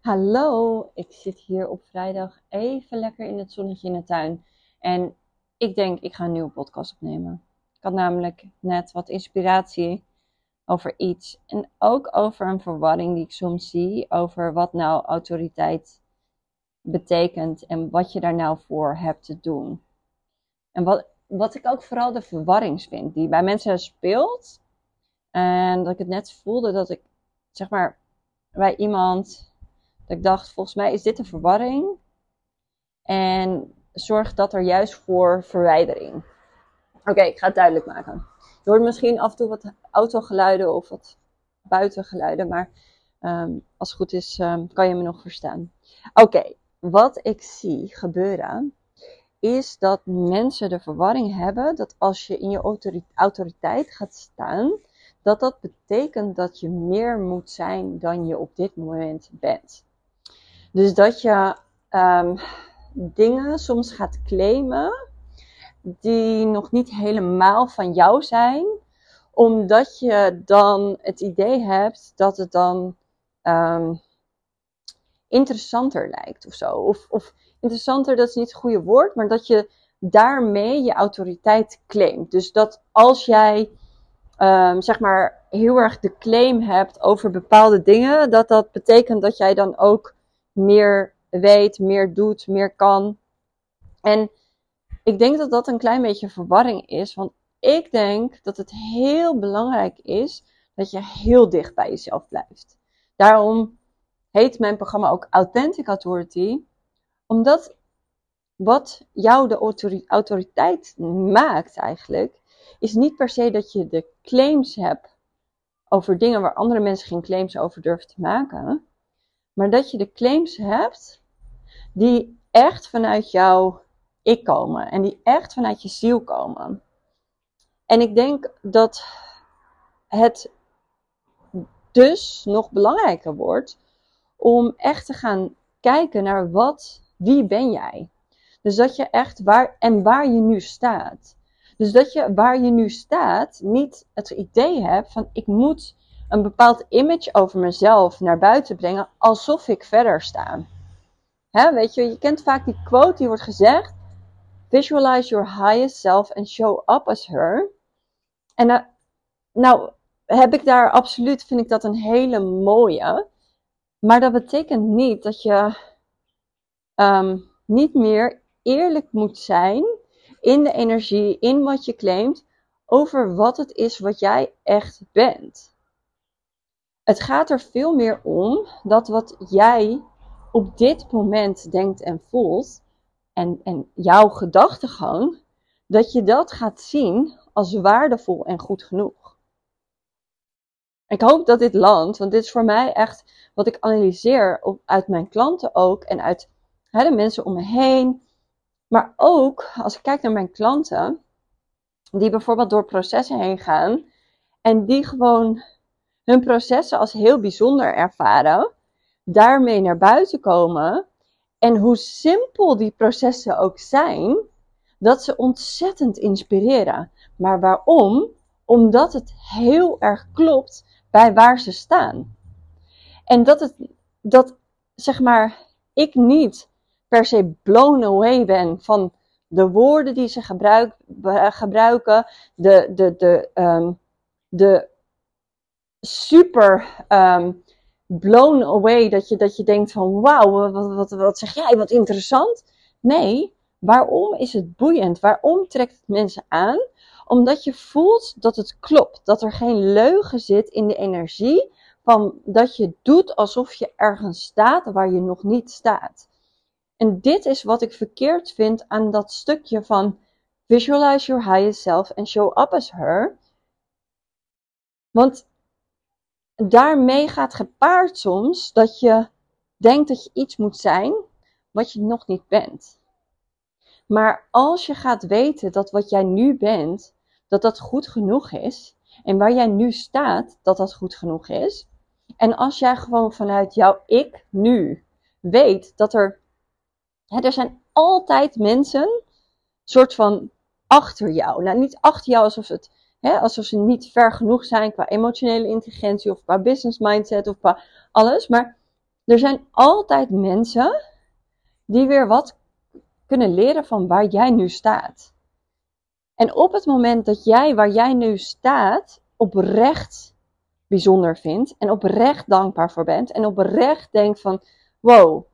Hallo, ik zit hier op vrijdag even lekker in het zonnetje in de tuin. En ik denk, ik ga een nieuwe podcast opnemen. Ik had namelijk net wat inspiratie over iets. En ook over een verwarring die ik soms zie over wat nou autoriteit betekent en wat je daar nou voor hebt te doen. En wat, wat ik ook vooral de verwarring vind die bij mensen speelt. En dat ik het net voelde dat ik, zeg maar, bij iemand, ik dacht, volgens mij is dit een verwarring. En zorg dat er juist voor verwijdering. Oké, ik ga het duidelijk maken. Je hoort misschien af en toe wat autogeluiden of wat buitengeluiden, maar ehm, als het goed is, ehm, kan je me nog verstaan. Oké, wat ik zie gebeuren, is dat mensen de verwarring hebben dat als je in je autoriteit gaat staan, dat dat betekent dat je meer moet zijn dan je op dit moment bent. Dus dat je um, dingen soms gaat claimen die nog niet helemaal van jou zijn, omdat je dan het idee hebt dat het dan um, interessanter lijkt of zo. Of, of interessanter, dat is niet het goede woord, maar dat je daarmee je autoriteit claimt. Dus dat als jij um, zeg maar heel erg de claim hebt over bepaalde dingen, dat dat betekent dat jij dan ook meer weet, meer doet, meer kan. En ik denk dat dat een klein beetje verwarring is, want ik denk dat het heel belangrijk is dat je heel dicht bij jezelf blijft. Daarom heet mijn programma ook Authentic Authority, omdat wat jou de autoriteit maakt eigenlijk, is niet per se dat je de claims hebt over dingen waar andere mensen geen claims over durven te maken, maar dat je de claims hebt die echt vanuit jouw ik komen en die echt vanuit je ziel komen. En ik denk dat het dus nog belangrijker wordt om echt te gaan kijken naar wat, wie ben jij? Dus dat je echt waar en waar je nu staat. Dus dat je waar je nu staat niet het idee hebt van ik moet een bepaald image over mezelf naar buiten brengen alsof ik verder sta. Hè, weet je, je kent vaak die quote die wordt gezegd: Visualize your highest self and show up as her. En uh, nou heb ik daar absoluut, vind ik dat een hele mooie. Maar dat betekent niet dat je um, niet meer eerlijk moet zijn in de energie, in wat je claimt, over wat het is wat jij echt bent. Het gaat er veel meer om dat wat jij op dit moment denkt en voelt, en, en jouw gedachtegang, dat je dat gaat zien als waardevol en goed genoeg. Ik hoop dat dit landt, want dit is voor mij echt wat ik analyseer uit mijn klanten ook en uit hè, de mensen om me heen. Maar ook als ik kijk naar mijn klanten, die bijvoorbeeld door processen heen gaan en die gewoon hun processen als heel bijzonder ervaren, daarmee naar buiten komen en hoe simpel die processen ook zijn, dat ze ontzettend inspireren. Maar waarom? Omdat het heel erg klopt bij waar ze staan. En dat het, dat zeg maar, ik niet per se blown away ben van de woorden die ze gebruik, gebruiken, de, de, de, um, de super um, blown away dat je, dat je denkt van wauw, wat, wat, wat zeg jij, wat interessant. Nee, waarom is het boeiend? Waarom trekt het mensen aan? Omdat je voelt dat het klopt, dat er geen leugen zit in de energie van dat je doet alsof je ergens staat waar je nog niet staat. En dit is wat ik verkeerd vind aan dat stukje van visualize your highest self and show up as her. Want daarmee gaat gepaard soms dat je denkt dat je iets moet zijn wat je nog niet bent. Maar als je gaat weten dat wat jij nu bent, dat dat goed genoeg is, en waar jij nu staat, dat dat goed genoeg is, en als jij gewoon vanuit jouw ik nu weet dat er, hè, er zijn altijd mensen, soort van achter jou. Nou, niet achter jou alsof het Hè, alsof ze niet ver genoeg zijn qua emotionele intelligentie of qua business mindset of qua alles. Maar Er zijn altijd mensen die weer wat kunnen leren van waar jij nu staat. En op het moment dat jij waar jij nu staat oprecht bijzonder vindt en oprecht dankbaar voor bent en oprecht denkt van wow,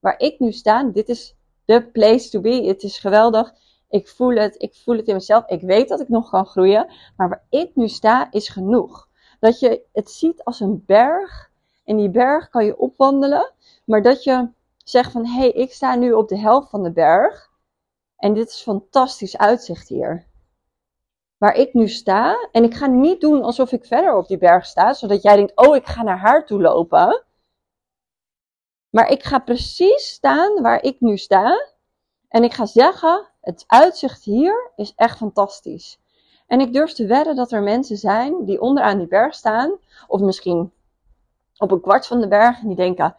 waar ik nu sta, dit is the place to be. Het is geweldig. Ik voel het, ik voel het in mezelf. Ik weet dat ik nog kan groeien, maar waar ik nu sta is genoeg. Dat je het ziet als een berg en die berg kan je opwandelen, maar dat je zegt van hé, hey, ik sta nu op de helft van de berg en dit is fantastisch uitzicht hier. Waar ik nu sta en ik ga niet doen alsof ik verder op die berg sta, zodat jij denkt, oh, ik ga naar haar toe lopen. Maar ik ga precies staan waar ik nu sta. En ik ga zeggen, het uitzicht hier is echt fantastisch. En ik durf te wedden dat er mensen zijn die onderaan die berg staan, of misschien op een kwart van de berg, en die denken,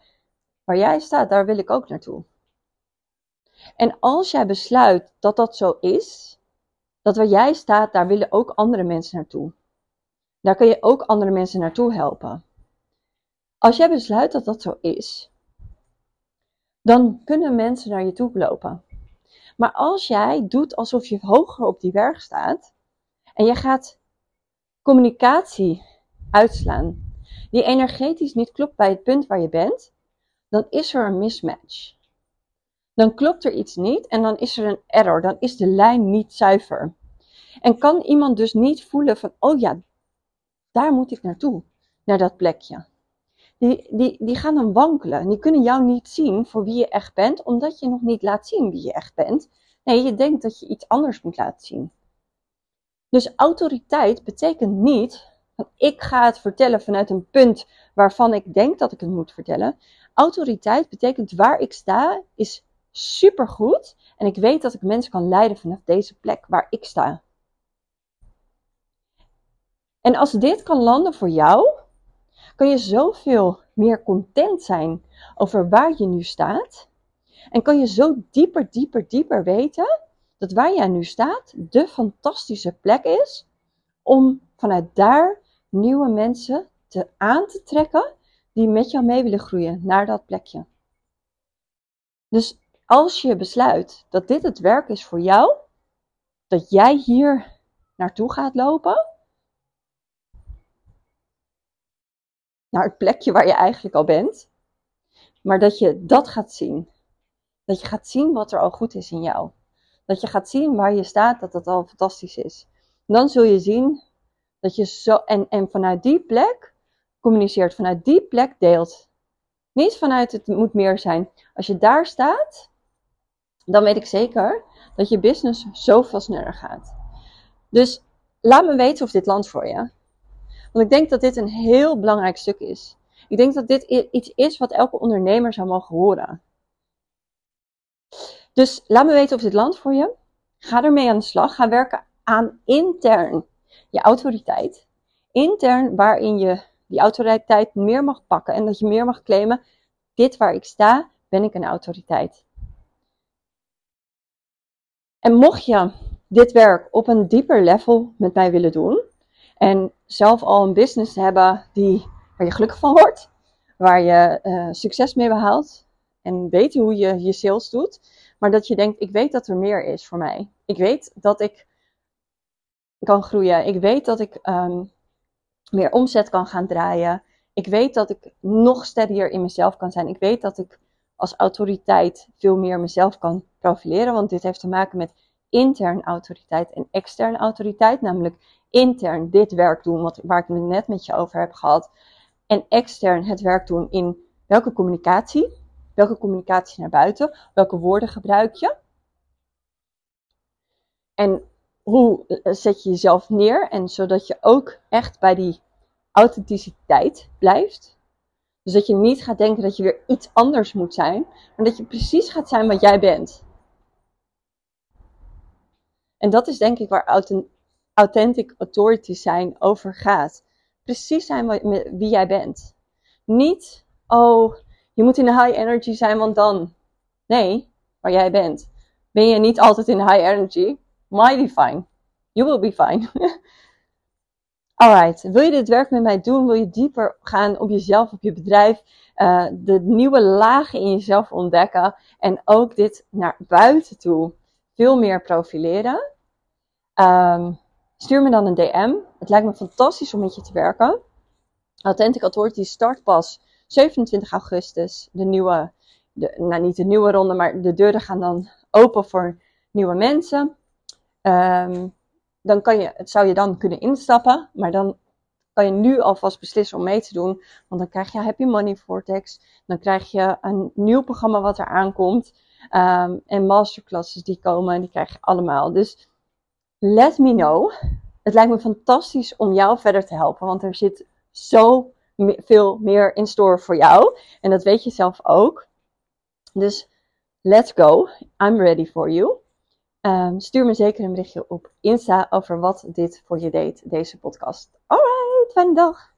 waar jij staat, daar wil ik ook naartoe. En als jij besluit dat dat zo is, dat waar jij staat, daar willen ook andere mensen naartoe. Daar kun je ook andere mensen naartoe helpen. Als jij besluit dat dat zo is, dan kunnen mensen naar je toe lopen. Maar als jij doet alsof je hoger op die berg staat en je gaat communicatie uitslaan, die energetisch niet klopt bij het punt waar je bent, dan is er een mismatch. Dan klopt er iets niet en dan is er een error, dan is de lijn niet zuiver. En kan iemand dus niet voelen van, oh ja, daar moet ik naartoe, naar dat plekje die, die, die gaan dan wankelen. Die kunnen jou niet zien voor wie je echt bent, omdat je nog niet laat zien wie je echt bent. Nee, je denkt dat je iets anders moet laten zien. Dus autoriteit betekent niet ik ga het vertellen vanuit een punt waarvan ik denk dat ik het moet vertellen. Autoriteit betekent waar ik sta is supergoed en ik weet dat ik mensen kan leiden vanaf deze plek waar ik sta. En als dit kan landen voor jou, kan je zoveel meer content zijn over waar je nu staat. En kan je zo dieper, dieper, dieper weten dat waar jij nu staat de fantastische plek is om vanuit daar nieuwe mensen te aan te trekken die met jou mee willen groeien naar dat plekje. Dus als je besluit dat dit het werk is voor jou, dat jij hier naartoe gaat lopen, naar het plekje waar je eigenlijk al bent. Maar dat je dat gaat zien. Dat je gaat zien wat er al goed is in jou. Dat je gaat zien waar je staat, dat dat al fantastisch is. Dan zul je zien dat je zo. En, en vanuit die plek communiceert, vanuit die plek deelt. Niet vanuit het moet meer zijn. Als je daar staat, dan weet ik zeker dat je business zoveel sneller gaat. Dus laat me weten of dit land voor je. Want ik denk dat dit een heel belangrijk stuk is. Ik denk dat dit iets is wat elke ondernemer zou mogen horen. Dus laat me weten of dit land voor je. Ga ermee aan de slag. Ga werken aan intern je autoriteit. Intern waarin je die autoriteit meer mag pakken en dat je meer mag claimen. Dit waar ik sta, ben ik een autoriteit. En mocht je dit werk op een dieper level met mij willen doen, en zelf al een business hebben die, waar je gelukkig van wordt, waar je uh, succes mee behaalt en weten hoe je je sales doet, maar dat je denkt, ik weet dat er meer is voor mij. Ik weet dat ik kan groeien. Ik weet dat ik um, meer omzet kan gaan draaien. Ik weet dat ik nog steadier in mezelf kan zijn. Ik weet dat ik als autoriteit veel meer mezelf kan profileren, want dit heeft te maken met intern autoriteit en extern autoriteit, namelijk intern dit werk doen, wat, waar ik het net met je over heb gehad. En extern het werk doen in welke communicatie, welke communicatie naar buiten, welke woorden gebruik je. En hoe zet je jezelf neer en zodat je ook echt bij die authenticiteit blijft. Dus dat je niet gaat denken dat je weer iets anders moet zijn, maar dat je precies gaat zijn wat jij bent. En dat is denk ik waar authentic authority zijn over gaat. Precies zijn wie jij bent. Niet, oh, je moet in de high energy zijn, want dan. Nee, waar jij bent. Ben je niet altijd in high energy? Mighty fine. You will be fine. Alright, wil je dit werk met mij doen? Wil je dieper gaan op jezelf, op je bedrijf? uh, de nieuwe lagen in jezelf ontdekken en ook dit naar buiten toe veel meer profileren. Um, stuur me dan een DM. Het lijkt me fantastisch om met je te werken. Authentic Authority start pas 27 augustus. De nieuwe, de, nou niet de nieuwe ronde, maar de deuren gaan dan open voor nieuwe mensen. Um, dan kan je, het zou je dan kunnen instappen, maar dan kan je nu alvast beslissen om mee te doen. Want dan krijg je Happy Money Vortex. Dan krijg je een nieuw programma wat er aankomt. Um, en masterclasses die komen, die krijg je allemaal. Dus let me know. Het lijkt me fantastisch om jou verder te helpen, want er zit zo veel meer in store voor jou. En dat weet je zelf ook. Dus let's go. I'm ready for you. Um, stuur me zeker een berichtje op Insta over wat dit voor je deed, deze podcast. Alright, fijne dag.